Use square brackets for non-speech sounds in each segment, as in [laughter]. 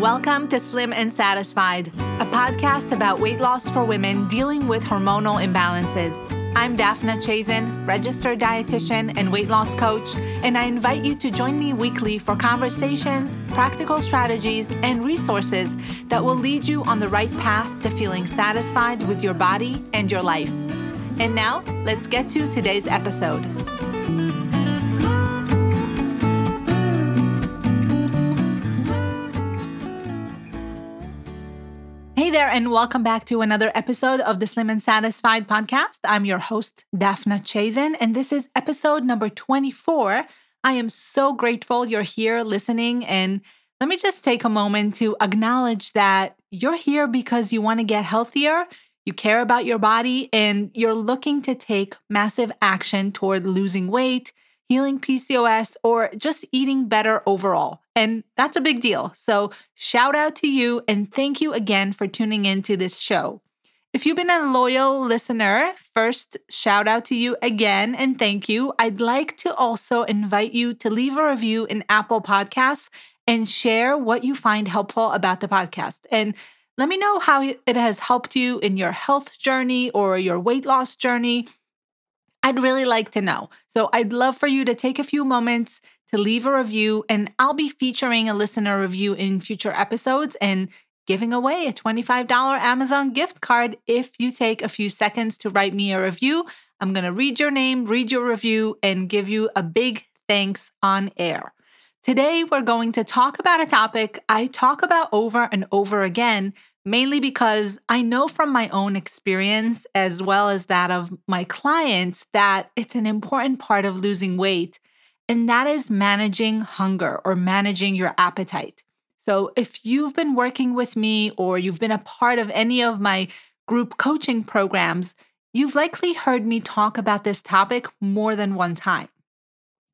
Welcome to Slim and Satisfied, a podcast about weight loss for women dealing with hormonal imbalances. I'm Daphna Chazen, registered dietitian and weight loss coach, and I invite you to join me weekly for conversations, practical strategies, and resources that will lead you on the right path to feeling satisfied with your body and your life. And now, let's get to today's episode. There, and welcome back to another episode of the Slim and Satisfied podcast. I'm your host, Daphna Chazen, and this is episode number 24. I am so grateful you're here listening. And let me just take a moment to acknowledge that you're here because you want to get healthier, you care about your body, and you're looking to take massive action toward losing weight healing PCOS, or just eating better overall. And that's a big deal. So, shout out to you and thank you again for tuning into this show. If you've been a loyal listener, first shout out to you again and thank you. I'd like to also invite you to leave a review in Apple Podcasts and share what you find helpful about the podcast. And let me know how it has helped you in your health journey or your weight loss journey. I'd really like to know. So I'd love for you to take a few moments to leave a review, and I'll be featuring a listener review in future episodes and giving away a $25 Amazon gift card if you take a few seconds to write me a review. I'm going to read your name, read your review, and give you a big thanks on air. Today, we're going to talk about a topic I talk about over and over again, mainly because I know from my own experience, as well as that of my clients, that it's an important part of losing weight, and that is managing hunger or managing your appetite. So, if you've been working with me or you've been a part of any of my group coaching programs, you've likely heard me talk about this topic more than one time.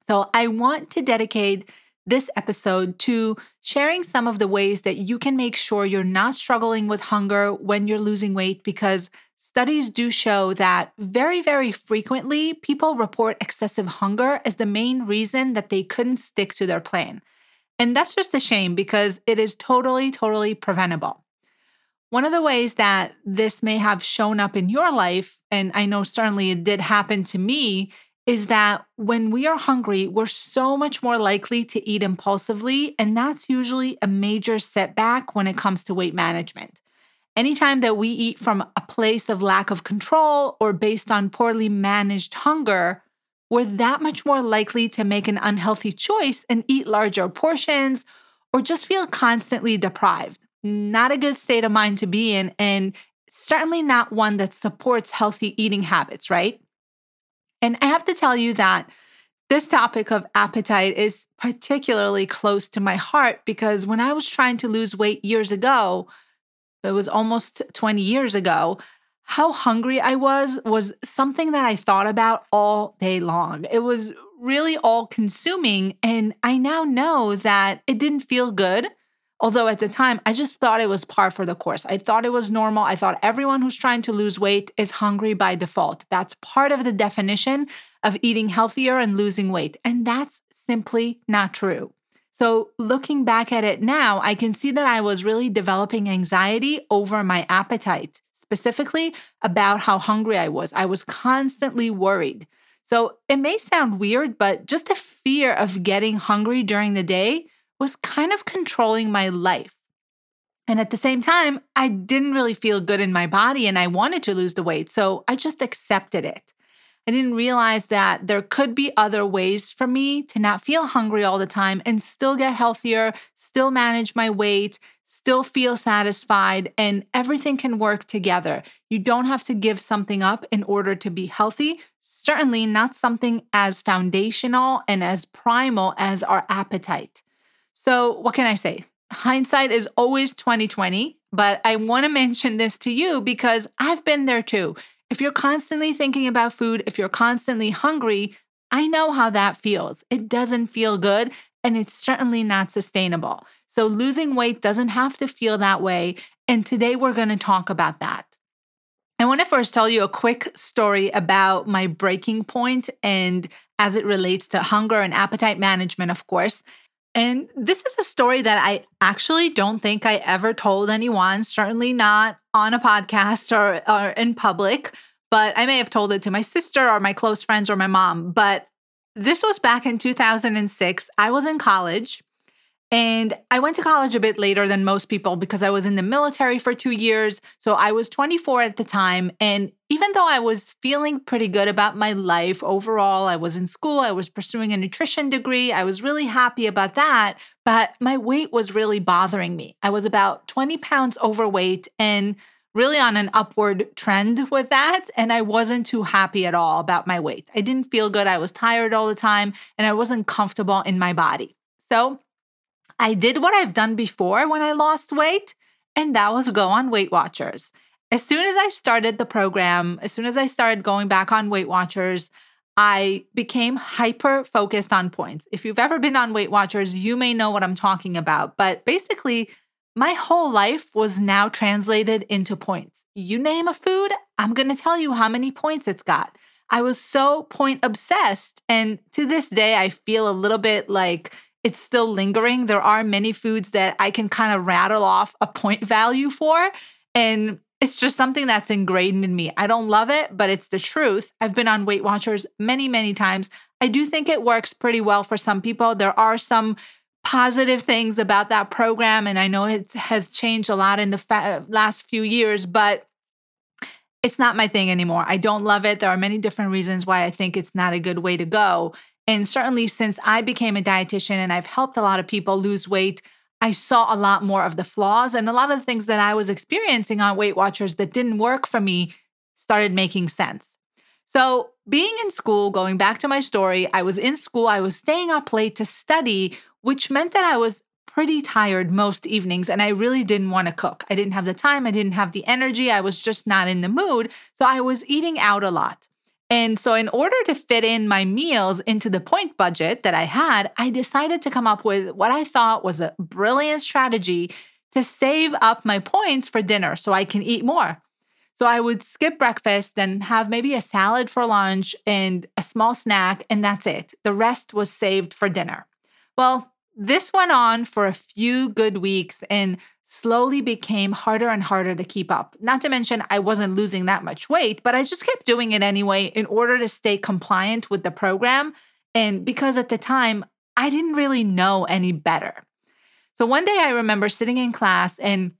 So, I want to dedicate this episode to sharing some of the ways that you can make sure you're not struggling with hunger when you're losing weight because studies do show that very, very frequently people report excessive hunger as the main reason that they couldn't stick to their plan. And that's just a shame because it is totally, totally preventable. One of the ways that this may have shown up in your life, and I know certainly it did happen to me, is that when we are hungry, we're so much more likely to eat impulsively. And that's usually a major setback when it comes to weight management. Anytime that we eat from a place of lack of control or based on poorly managed hunger, we're that much more likely to make an unhealthy choice and eat larger portions or just feel constantly deprived. Not a good state of mind to be in, and certainly not one that supports healthy eating habits, right? And I have to tell you that this topic of appetite is particularly close to my heart because when I was trying to lose weight years ago, it was almost 20 years ago, how hungry I was was something that I thought about all day long. It was really all consuming. And I now know that it didn't feel good. Although at the time, I just thought it was par for the course. I thought it was normal. I thought everyone who's trying to lose weight is hungry by default. That's part of the definition of eating healthier and losing weight. And that's simply not true. So, looking back at it now, I can see that I was really developing anxiety over my appetite, specifically about how hungry I was. I was constantly worried. So, it may sound weird, but just the fear of getting hungry during the day was kind of controlling my life. And at the same time, I didn't really feel good in my body and I wanted to lose the weight. So I just accepted it. I didn't realize that there could be other ways for me to not feel hungry all the time and still get healthier, still manage my weight, still feel satisfied, and everything can work together. You don't have to give something up in order to be healthy. Certainly not something as foundational and as primal as our appetite. So, what can I say? Hindsight is always 2020, but I want to mention this to you because I've been there too. If you're constantly thinking about food, if you're constantly hungry, I know how that feels. It doesn't feel good and it's certainly not sustainable. So, losing weight doesn't have to feel that way. And today we're going to talk about that. I want to first tell you a quick story about my breaking point and as it relates to hunger and appetite management, of course. And this is a story that I actually don't think I ever told anyone, certainly not on a podcast or, or in public, but I may have told it to my sister or my close friends or my mom. But this was back in 2006. I was in college and I went to college a bit later than most people because I was in the military for two years. So I was 24 at the time. And even though I was feeling pretty good about my life overall, I was in school, I was pursuing a nutrition degree, I was really happy about that. But my weight was really bothering me. I was about 20 pounds overweight and really on an upward trend with that. And I wasn't too happy at all about my weight. I didn't feel good. I was tired all the time and I wasn't comfortable in my body. So I did what I've done before when I lost weight, and that was go on Weight Watchers. As soon as I started the program, as soon as I started going back on Weight Watchers, I became hyper focused on points. If you've ever been on Weight Watchers, you may know what I'm talking about. But basically, my whole life was now translated into points. You name a food, I'm going to tell you how many points it's got. I was so point obsessed. And to this day, I feel a little bit like it's still lingering. There are many foods that I can kind of rattle off a point value for. And it's just something that's ingrained in me. I don't love it, but it's the truth. I've been on Weight Watchers many, many times. I do think it works pretty well for some people. There are some positive things about that program, and I know it has changed a lot in the fa- last few years, but it's not my thing anymore. I don't love it. There are many different reasons why I think it's not a good way to go. And certainly since I became a dietitian and I've helped a lot of people lose weight, I saw a lot more of the flaws and a lot of the things that I was experiencing on Weight Watchers that didn't work for me started making sense. So, being in school, going back to my story, I was in school, I was staying up late to study, which meant that I was pretty tired most evenings and I really didn't want to cook. I didn't have the time, I didn't have the energy, I was just not in the mood. So, I was eating out a lot. And so, in order to fit in my meals into the point budget that I had, I decided to come up with what I thought was a brilliant strategy to save up my points for dinner so I can eat more. So, I would skip breakfast, and have maybe a salad for lunch and a small snack, and that's it. The rest was saved for dinner. Well, this went on for a few good weeks, and slowly became harder and harder to keep up. Not to mention, I wasn't losing that much weight, but I just kept doing it anyway in order to stay compliant with the program. And because at the time, I didn't really know any better. So one day I remember sitting in class and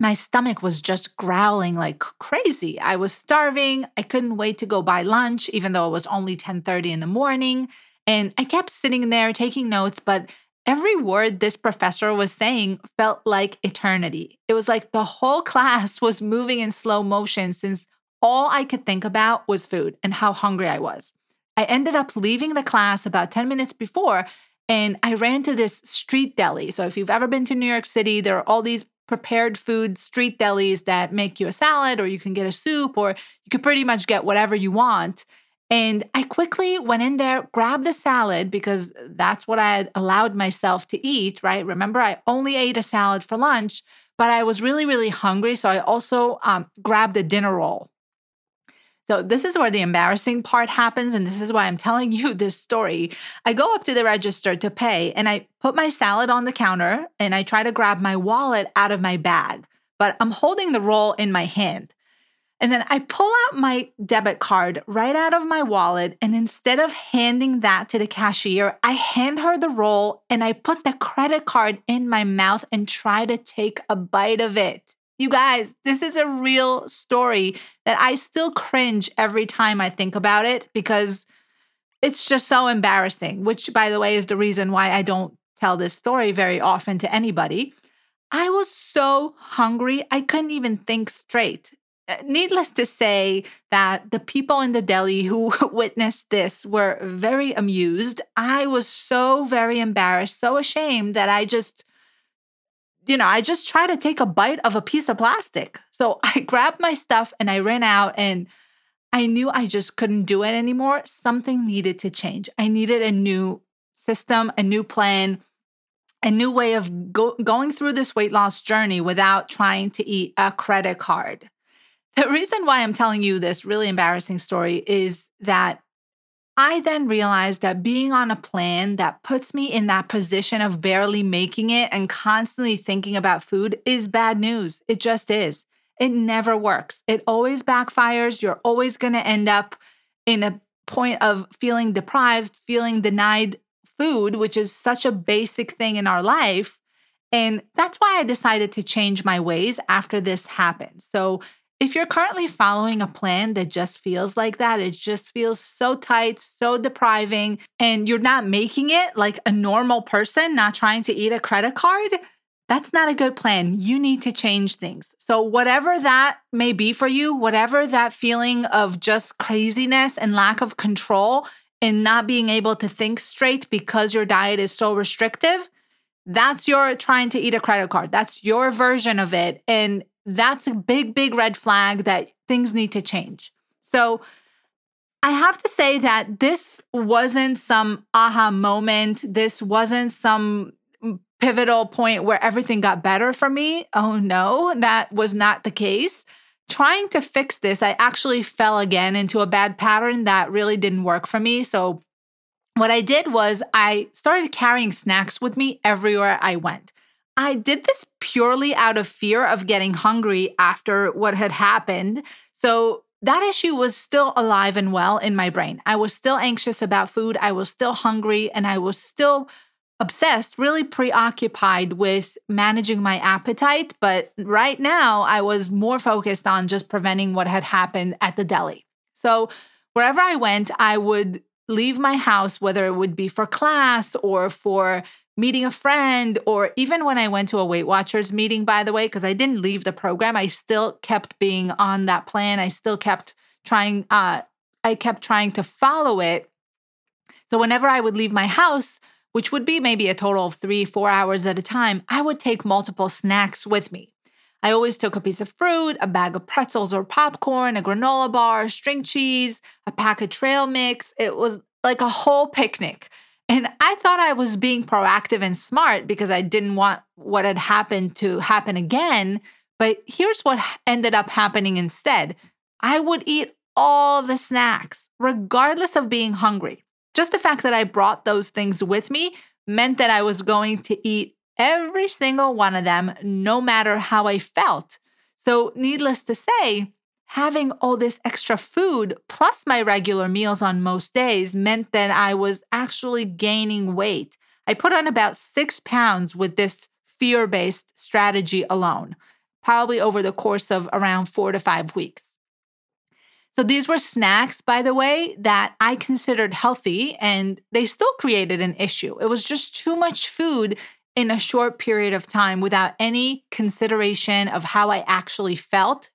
my stomach was just growling like crazy. I was starving. I couldn't wait to go buy lunch even though it was only 10:30 in the morning, and I kept sitting there taking notes, but Every word this professor was saying felt like eternity. It was like the whole class [laughs] was moving in slow motion since all I could think about was food and how hungry I was. I ended up leaving the class about 10 minutes before and I ran to this street deli. So, if you've ever been to New York City, there are all these prepared food street delis that make you a salad, or you can get a soup, or you could pretty much get whatever you want. And I quickly went in there, grabbed a salad because that's what I had allowed myself to eat, right? Remember, I only ate a salad for lunch, but I was really, really hungry. So I also um, grabbed a dinner roll. So, this is where the embarrassing part happens. And this is why I'm telling you [laughs] this story. I go up to the register to pay and I put my salad on the counter and I try to grab my wallet out of my bag, but I'm holding the roll in my hand. And then I pull out my debit card right out of my wallet. And instead of handing that to the cashier, I hand her the roll and I put the credit card in my mouth and try to take a bite of it. You guys, this is a real story that I still cringe every time I think about it because it's just so embarrassing, which, by the way, is the reason why I don't tell this story very often to anybody. I was so hungry, I couldn't even think straight. Uh, needless to say that the people in the deli who [laughs] witnessed this were very amused. I was so very embarrassed, so ashamed that I just, you know, I just tried to take a bite of a piece of plastic. So [laughs] I grabbed my stuff and I ran out and I knew I just couldn't do it anymore. Something needed to change. I needed a new system, a new plan, a new way of go- going through this weight loss journey without trying to eat a credit card. [laughs] The reason why I'm telling you this really embarrassing story is that I then realized that being on a plan that puts me in that position of barely making it and constantly thinking about food is bad news. It just is. It never works. It always backfires. You're always going to end up in a point of feeling deprived, feeling denied food, which is such a basic thing in our life. And that's why I decided to change my ways after this happened. So, if you're currently following a plan that just feels like that, it just feels so tight, so depriving, and you're not making it like a normal person, not trying to eat a credit card, that's not a good plan. You need to change things. So, whatever that may be for you, whatever that feeling of just craziness and lack of control and not being able to think straight because your diet is so restrictive, that's your trying to eat a credit card. That's your version of it. And that's a big, big red flag that things need to change. So, I have to say that this wasn't some aha moment. This wasn't some pivotal point where everything got better for me. Oh no, that was not the case. Trying to fix this, I actually fell again into a bad pattern that really didn't work for me. So, what I did was I started carrying snacks with me everywhere I went. I did this purely out of fear of getting hungry after what had happened. So, that issue was still alive and well in my brain. I was still anxious about food. I was still hungry and I was still obsessed, really preoccupied with managing my appetite. But right now, I was more focused on just preventing what had happened at the deli. So wherever I went, I would leave my house, whether it would be for class or for meeting a friend, or even when I went to a Weight Watchers meeting, by the way, because I didn't leave the program, I still kept being on that plan. I still kept trying, uh, I kept trying to follow it. So whenever I would leave my house, which would be maybe a total of three, four hours at a time, I would take multiple snacks with me. I always took a piece of fruit, a bag of pretzels or popcorn, a granola bar, string cheese, a pack of trail mix. It was like a whole picnic. And I thought I was being proactive and smart because I didn't want what had happened to happen again. But here's what ended up happening instead I would eat all the snacks, regardless of being hungry. Just the fact that I brought those things with me meant that I was going to eat every single one of them, no matter how I felt. So, needless to say, having all this extra food plus my regular meals on most days meant that I was actually gaining weight. I put on about six pounds with this fear based strategy alone, probably over the course of around four to five weeks. So these were snacks, by the way, that I considered healthy and they still created an issue. It was just too much food in a short period of time without any consideration of how I actually felt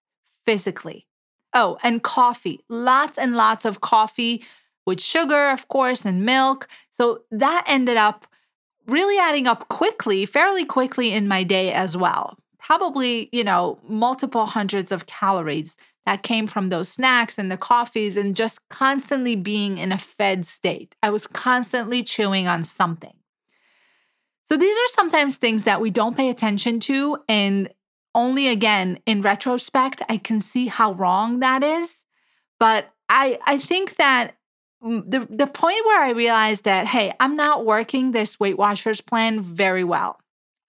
physically. Oh, and coffee. Lots and lots of coffee with sugar, of course, and milk. So that ended up really adding up quickly, fairly quickly in my day as well. Probably, you know, multiple hundreds of calories that came from those snacks and the coffees and just constantly being in a fed state. I was constantly chewing on something. So these are sometimes things that we don't pay attention to. And only again, in retrospect, I can see how wrong that is. But I, I think that mm, the, the point where I realized that, hey, I'm not working this Weight Watchers plan very well.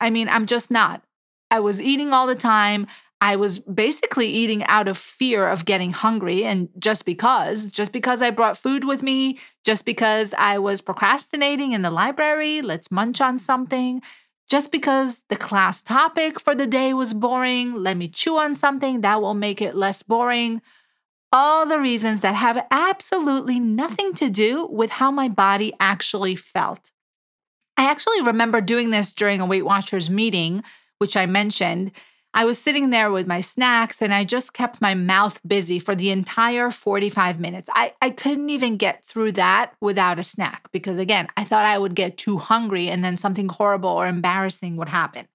I mean, I'm just not. I was eating all the time. I was basically eating out of fear of getting hungry. And just because, just because I brought food with me, just because I was procrastinating in the library, let's munch on something, just because the class topic for the day was boring, let me chew on something that will make it less boring. All the reasons that have absolutely nothing to do with how my body actually felt. I actually remember doing this during a Weight Watchers meeting, which I mentioned. I was sitting there with my snacks and I just kept my mouth busy for the entire 45 minutes. I, I couldn't even get through that without a snack because, again, I thought I would get too hungry and then something horrible or embarrassing would happen.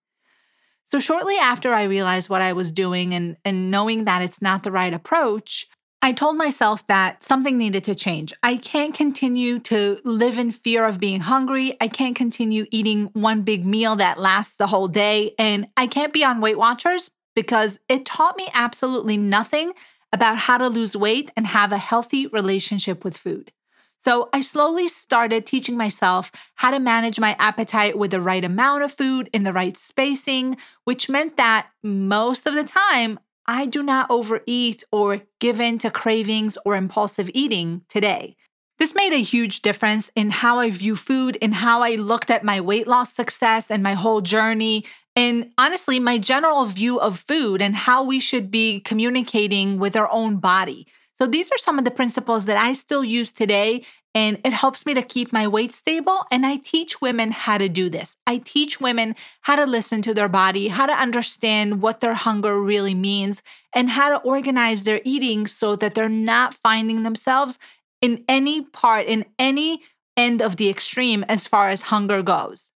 So, shortly after I realized what I was doing and, and knowing that it's not the right approach, I told myself that something needed to change. I can't continue to live in fear of being hungry. I can't continue eating one big meal that lasts the whole day. And I can't be on Weight Watchers because it taught me absolutely nothing about how to lose weight and have a healthy relationship with food. So I slowly started teaching myself how to manage my appetite with the right amount of food in the right spacing, which meant that most of the time I do not overeat or give in to cravings or impulsive eating today. This made a huge difference in how I view food, in how I looked at my weight loss success and my whole journey, and honestly, my general view of food and how we should be communicating with our own body. So, these are some of the principles that I still use today, and it helps me to keep my weight stable. And I teach women how to do this. I teach women how to listen to their body, how to understand what their hunger really means, and how to organize their eating so that they're not finding themselves in any part, in any end of the extreme as far as hunger goes.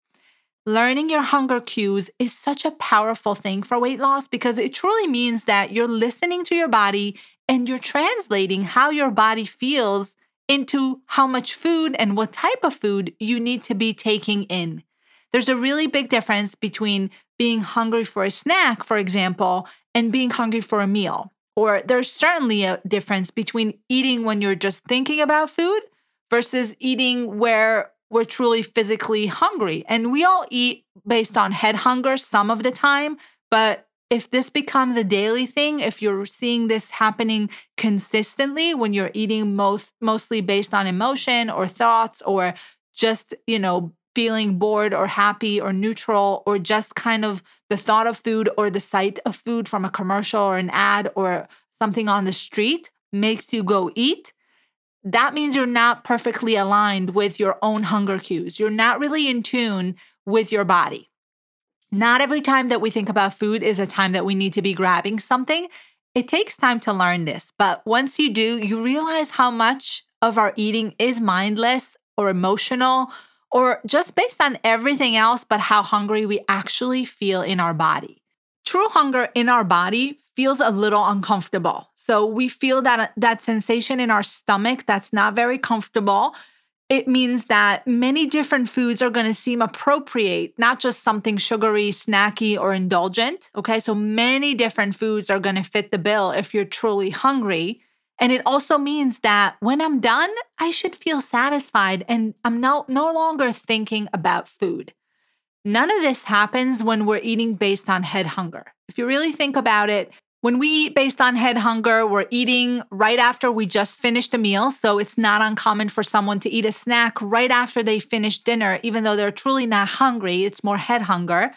Learning your hunger cues is such a powerful thing for weight loss because it truly means that you're listening to your body and you're translating how your body feels into how much food and what type of food you need to be taking in. There's a really big difference between being hungry for a snack, for example, and being hungry for a meal. Or there's certainly a difference between eating when you're just thinking about food versus eating where we're truly physically hungry. And we all eat based on head hunger some of the time, but if this becomes a daily thing, if you're seeing this happening consistently when you're eating most mostly based on emotion or thoughts or just, you know, feeling bored or happy or neutral or just kind of the thought of food or the sight of food from a commercial or an ad or something on the street makes you go eat, that means you're not perfectly aligned with your own hunger cues. You're not really in tune with your body. Not every time that we think about food is a time that we need to be grabbing something. It takes time to learn this, but once you do, you realize how much of our eating is mindless or emotional or just based on everything else but how hungry we actually feel in our body. True hunger in our body feels a little uncomfortable. So we feel that that sensation in our stomach that's not very comfortable. It means that many different foods are going to seem appropriate, not just something sugary, snacky, or indulgent. Okay, so many different foods are going to fit the bill if you're truly hungry. And it also means that when I'm done, I should feel satisfied and I'm no, no longer thinking about food. None of this happens when we're eating based on head hunger. If you really think about it, when we eat based on head hunger, we're eating right after we just finished a meal. So it's not uncommon for someone to eat a snack right after they finish dinner, even though they're truly not hungry. It's more head hunger.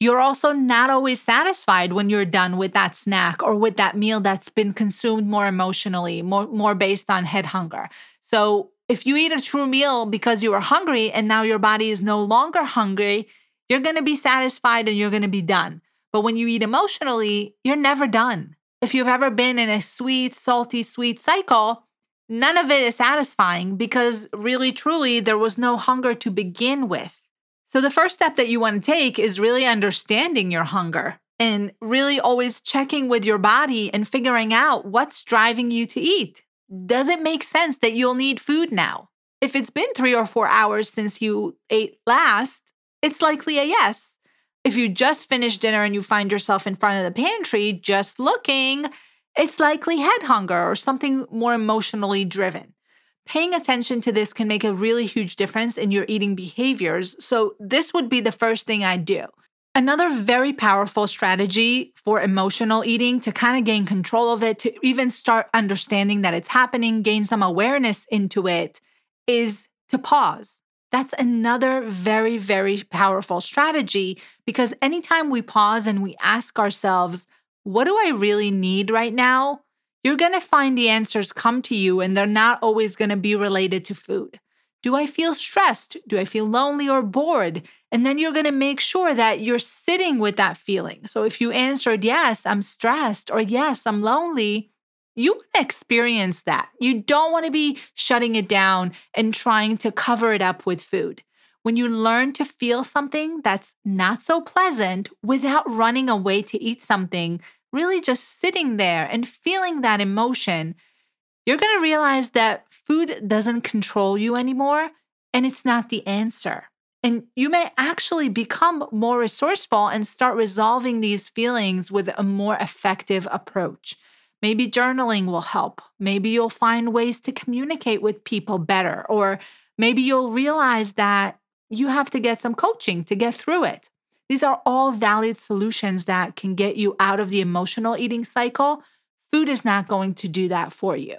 You're also not always satisfied when you're done with that snack or with that meal that's been consumed more emotionally, more, more based on head hunger. So, if you eat a true meal because you were hungry and now your body is no longer hungry, you're going to be satisfied and you're going to be done. But when you eat emotionally, you're never done. If you've ever been in a sweet, salty, sweet cycle, none of it is satisfying because really, truly, there was no hunger to begin with. So, the first step that you want to take is really understanding your hunger and really always checking with your body and figuring out what's driving you to eat. Does it make sense that you'll need food now? If it's been three or four hours since you ate last, it's likely a yes. If you just finished dinner and you find yourself in front of the pantry just looking, it's likely head hunger or something more emotionally driven. Paying attention to this can make a really huge difference in your eating behaviors. So, this would be the first thing I do. Another very powerful strategy for emotional eating to kind of gain control of it, to even start understanding that it's happening, gain some awareness into it, is to pause. That's another very, very powerful strategy because anytime we pause and we ask ourselves, what do I really need right now? you're going to find the answers come to you and they're not always going to be related to food. Do I feel stressed? Do I feel lonely or bored? And then you're going to make sure that you're sitting with that feeling. So if you answered, yes, I'm stressed, or yes, I'm lonely, you want to experience that. You don't want to be shutting it down and trying to cover it up with food. When you learn to feel something that's not so pleasant without running away to eat something really just sitting there and feeling that emotion, you're going to realize that food doesn't control you anymore and it's not the answer. And you may actually become more resourceful and start resolving these feelings with a more effective approach. Maybe journaling will help. Maybe you'll find ways to communicate with people better, or maybe you'll realize that you have to get some coaching to get through it. These are all valid solutions that can get you out of the emotional eating cycle. Food is not going to do that for you.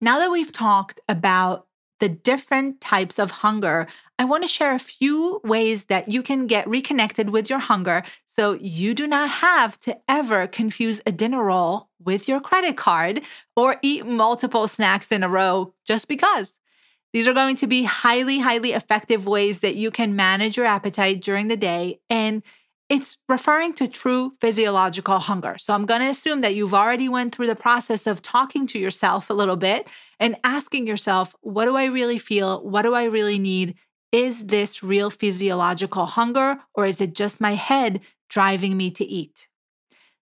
Now that we've talked about the different types of hunger, I want to share a few ways that you can get reconnected with your hunger so you do not have to ever confuse a dinner roll with your credit card or eat multiple snacks in a row just because. These are going to be highly, highly effective ways that you can manage your appetite during the day. And it's referring to true physiological hunger. So I'm going to assume that you've already went through the process of talking to yourself a little bit and asking yourself, what do I really feel? What do I really need? Is this real physiological hunger or is it just my head driving me to eat?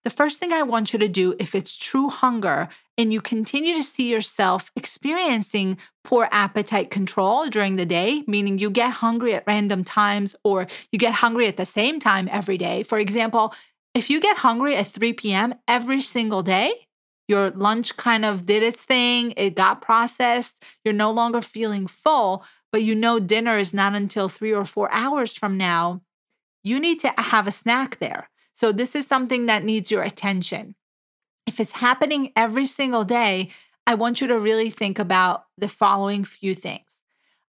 The first thing I want you to do, if it's true hunger and you continue to see yourself experiencing poor appetite control during the day, meaning you get hungry at random times or you get hungry at the same time every day. For example, if you get hungry at 3 p.m. every single day, your lunch kind of did its thing, it got processed, you're no longer feeling full, but you know dinner is not until three or four hours from now, you need to have a snack there. So, this is something that needs your attention. If it's happening every single day, I want you to really think about the following few things.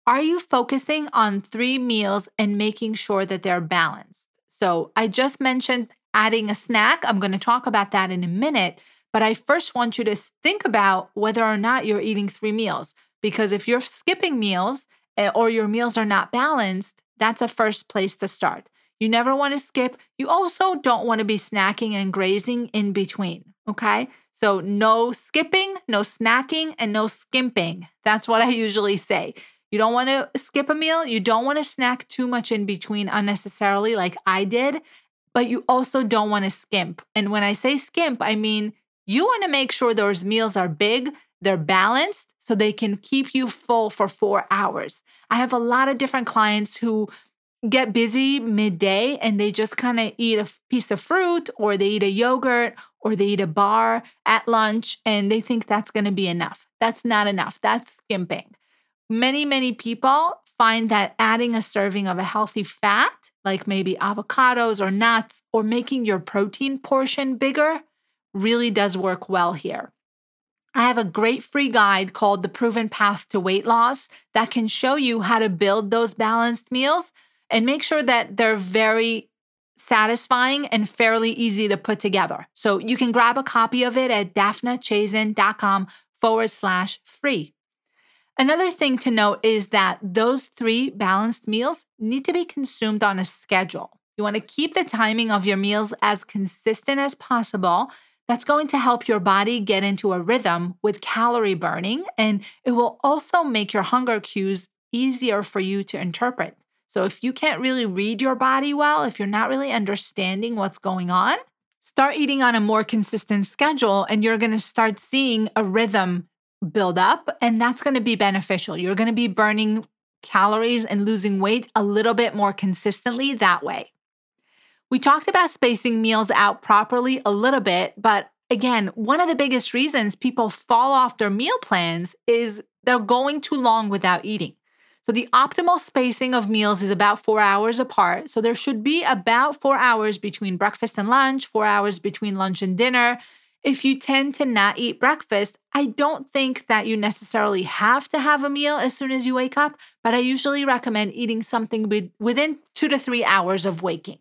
Are you focusing on three meals and making sure that they're balanced? So, I just mentioned adding a snack. I'm going to talk about that in a minute. But I first want you to think about whether or not you're eating three meals. Because if you're skipping meals eh, or your meals are not balanced, that's a first place to start. You never want to skip. You also don't want to be snacking and grazing in between. Okay. So, no skipping, no snacking, and no skimping. That's what I usually say. You don't want to skip a meal. You don't want to snack too much in between unnecessarily, like I did, but you also don't want to skimp. And when I say skimp, I mean you want to make sure those meals are big, they're balanced, so they can keep you full for four hours. I have a lot of different clients who get busy midday and they just kind of eat a piece of fruit or they eat a yogurt or they eat a bar at lunch and they think that's going to be enough. That's not enough. That's skimping. Many, many people find that adding a serving of a healthy fat, like maybe avocados or nuts, or making your protein portion bigger, really does work well here. I have a great free guide called The Proven Path to Weight Loss that can show you how to build those balanced meals and make sure that they're very satisfying and fairly easy to put together. So you can grab a copy of it at daphnachazen.com forward slash free. Another thing to note is that those three balanced meals need to be consumed on a schedule. You want to keep the timing of your meals as consistent as possible. That's going to help your body get into a rhythm with calorie burning, and it will also make your hunger cues easier for you to interpret. So if you can't really read your body well, if you're not really understanding what's going on, start eating on a more consistent schedule and you're going to start seeing a rhythm build up and that's going to be beneficial. You're going to be burning calories and losing weight a little bit more consistently that way. We talked about spacing meals out properly a little bit, but again, one of the biggest reasons people fall off their meal plans is they're going too long without eating. So the optimal spacing of meals is about four hours apart. So there should be about four hours between breakfast and lunch, four hours between lunch and dinner. If you tend to not eat breakfast, I don't think that you necessarily have to have a meal as soon as you wake up, but I usually recommend eating something within two to three hours of waking.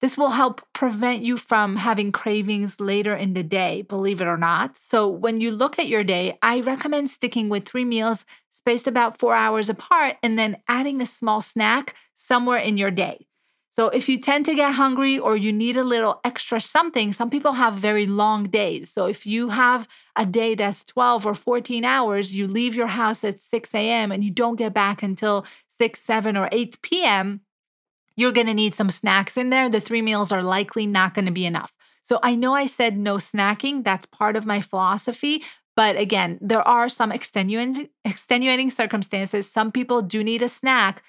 This will help prevent you from having cravings later in the day, believe it or not. So, when you look at your day, I recommend sticking with three meals spaced about four hours apart and then adding a small snack somewhere in your day. So, if you tend to get hungry or you need a little extra something, some people have very long days. So, if you have a day that's 12 or 14 hours, you leave your house at 6 a.m. and you don't get back until 6, 7, or 8 p.m., you're going to need some snacks in there. The three meals are likely not going to be enough. So I know I said no snacking. That's part of my philosophy. But again, there are some extenuating, extenuating circumstances. Some people do need a snack.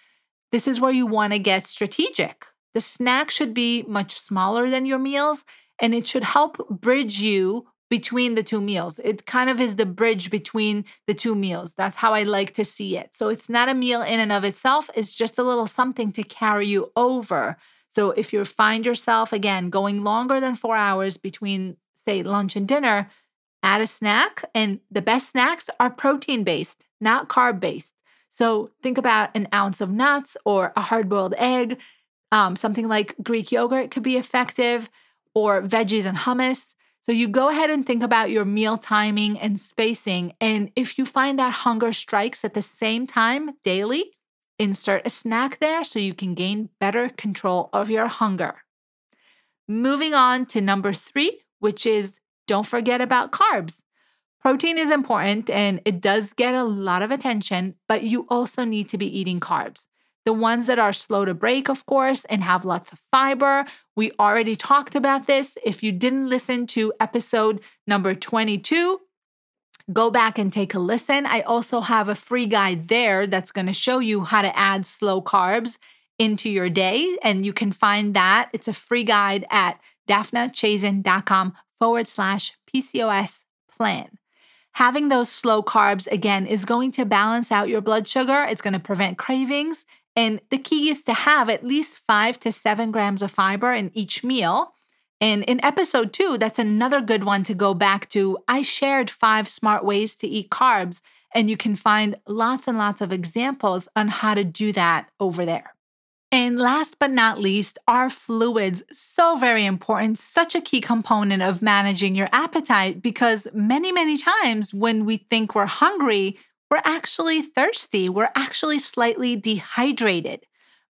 This is where you want to get strategic. The snack should be much smaller than your meals. and it should help bridge you between the two meals. It kind of is the bridge between the two meals. That's how I like to see it. So it's not a meal in and of itself, it's just a little something to carry you over. So if you find yourself again going longer than 4 hours between say lunch and dinner, add a snack and the best snacks are protein based, not carb based. So think about an ounce of nuts or a hard boiled egg. Um, something like Greek yogurt could be effective, or veggies and hummus. So you go ahead and think about your meal timing and spacing. And if you find that hunger strikes at the same time daily, insert a snack there so you can gain better control of your hunger. Moving on to number three, which is don't forget about carbs. Protein is important and it does get a lot of attention, but you also need to be eating carbs. The ones that are slow to break, of course, and have lots of fiber. We already talked about this. If you didn't listen to episode number 22, go back and take a listen. I also have a free guide there that's going to show you how to add slow carbs into your day. And you can find that. It's a free guide at daphnachazen.com forward slash PCOS plan. Having those slow carbs, again, is going to balance out your blood sugar. It's going to prevent cravings. And the key is to have at least five to seven grams of fiber in each meal. And in episode two, that's another good one to go back to. I shared five smart ways to eat carbs, and you can find lots and lots of examples on how to do that over there. And last but not least, are fluids so very important, such a key component of managing your appetite because many, many times when we think we're hungry, we're actually thirsty. We're actually slightly dehydrated.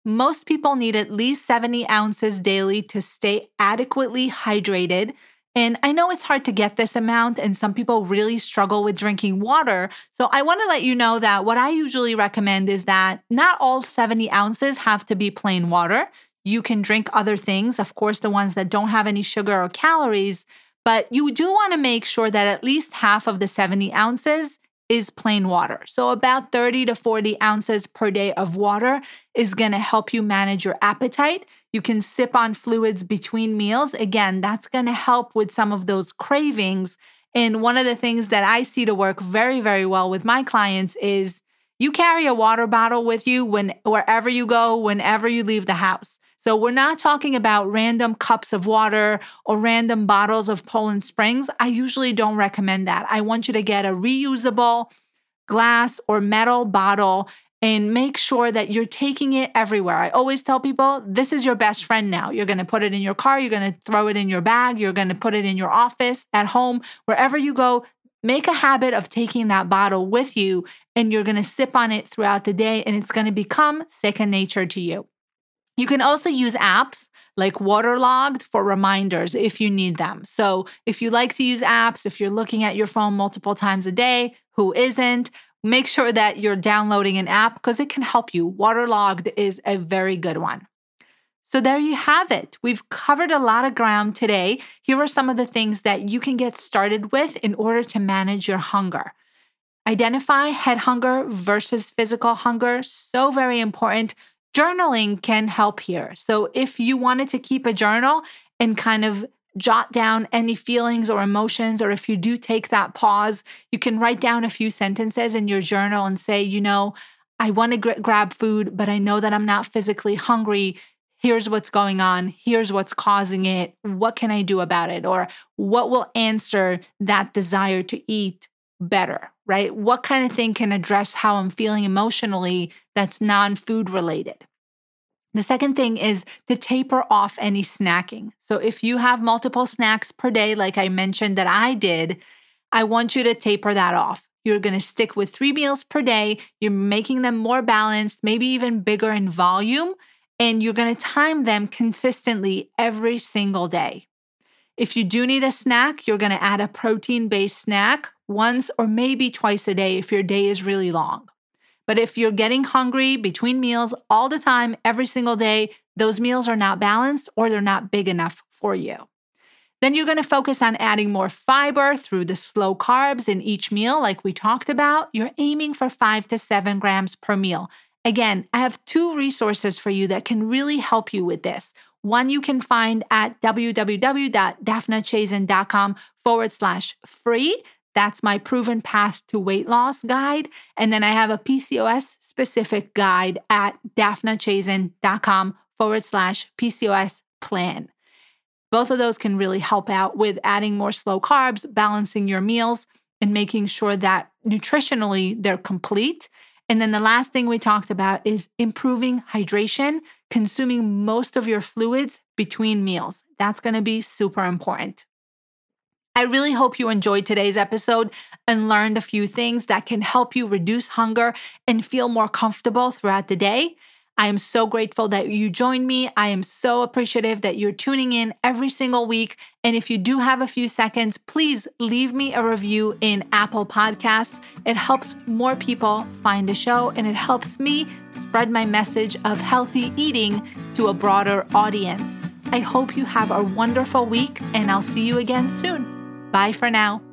Most people need at least 70 ounces daily to stay adequately hydrated. And I know it's hard to get this amount, and some people really struggle with drinking water. So I want to let you know that what I usually recommend is that not all 70 ounces have to be plain water. You can drink other things, of course, the ones that don't have any sugar or calories, but you do want to make sure that at least half of the 70 ounces is plain water. So, about 30 to 40 ounces per day of water is going to help you manage your appetite. You can sip on fluids between meals. Again, that's going to help with some of those cravings. And one of the things that I see to work very, very well with my clients is you carry a water bottle with you when wherever you go, whenever you leave the house. So we're not talking about random cups of water or random bottles of Poland Springs. I usually don't recommend that. I want you to get a reusable glass or metal bottle and make sure that you're taking it everywhere. I always tell people this is your best friend now. You're going to put it in your car, you're going to throw it in your bag, you're going to put it in your office, at home, wherever you go. Make a habit of taking that bottle with you and you're going to sip on it throughout the day and it's going to become second nature to you. You can also use apps like Waterlogged for reminders if you need them. So, if you like to use apps, if you're looking at your phone multiple times a day, who isn't? Make sure that you're downloading an app because it can help you. Waterlogged is a very good one. So, there you have it. We've covered a lot of ground today. Here are some of the things that you can get started with in order to manage your hunger. Identify head hunger versus physical hunger. So, very important journaling can help here. So if you wanted to keep a journal and kind of jot down any feelings or emotions, or if you do take that pause, you can write down a few sentences in your journal and say, you know, I want to gr- grab food, but I know that I'm not physically hungry. Here's what's going on. Here's what's causing it. What can I do about it? Or what will answer that desire to eat better, right? What kind of thing can address how I'm feeling emotionally that's non food related? The second thing is to taper off any snacking. So if you have multiple snacks per day, like I mentioned that I did, I want you to taper that off. You're going to stick with three meals per day. You're making them more balanced, maybe even bigger in volume, and you're going to time them consistently every single day. If you do need a snack, you're going to add a protein based snack once or maybe twice a day if your day is really long. But if you're getting hungry between meals all the time, every single day, those meals are not balanced or they're not big enough for you. Then you're going to focus on adding more fiber through the slow carbs in each meal, like we talked about. You're aiming for five to seven grams per meal. Again, I have two resources for you that can really help you with this. One you can find at www.daphnachazen.com forward slash free. That's my proven path to weight loss guide. And then I have a PCOS specific guide at daphnachazen.com forward slash PCOS plan. Both of those can really help out with adding more slow carbs, balancing your meals, and making sure that nutritionally they're complete. And then the last thing we talked about is improving hydration, consuming most of your fluids between meals. That's going to be super important. I really hope you enjoyed today's episode and learned a few things that can help you reduce hunger and feel more comfortable throughout the day. I am so grateful that you joined me. I am so appreciative that you're tuning in every single week. And if you do have a few seconds, please leave me a review in Apple Podcasts. It helps more people find the show and it helps me spread my message of healthy eating to a broader audience. I hope you have a wonderful week and I'll see you again soon. Bye for now.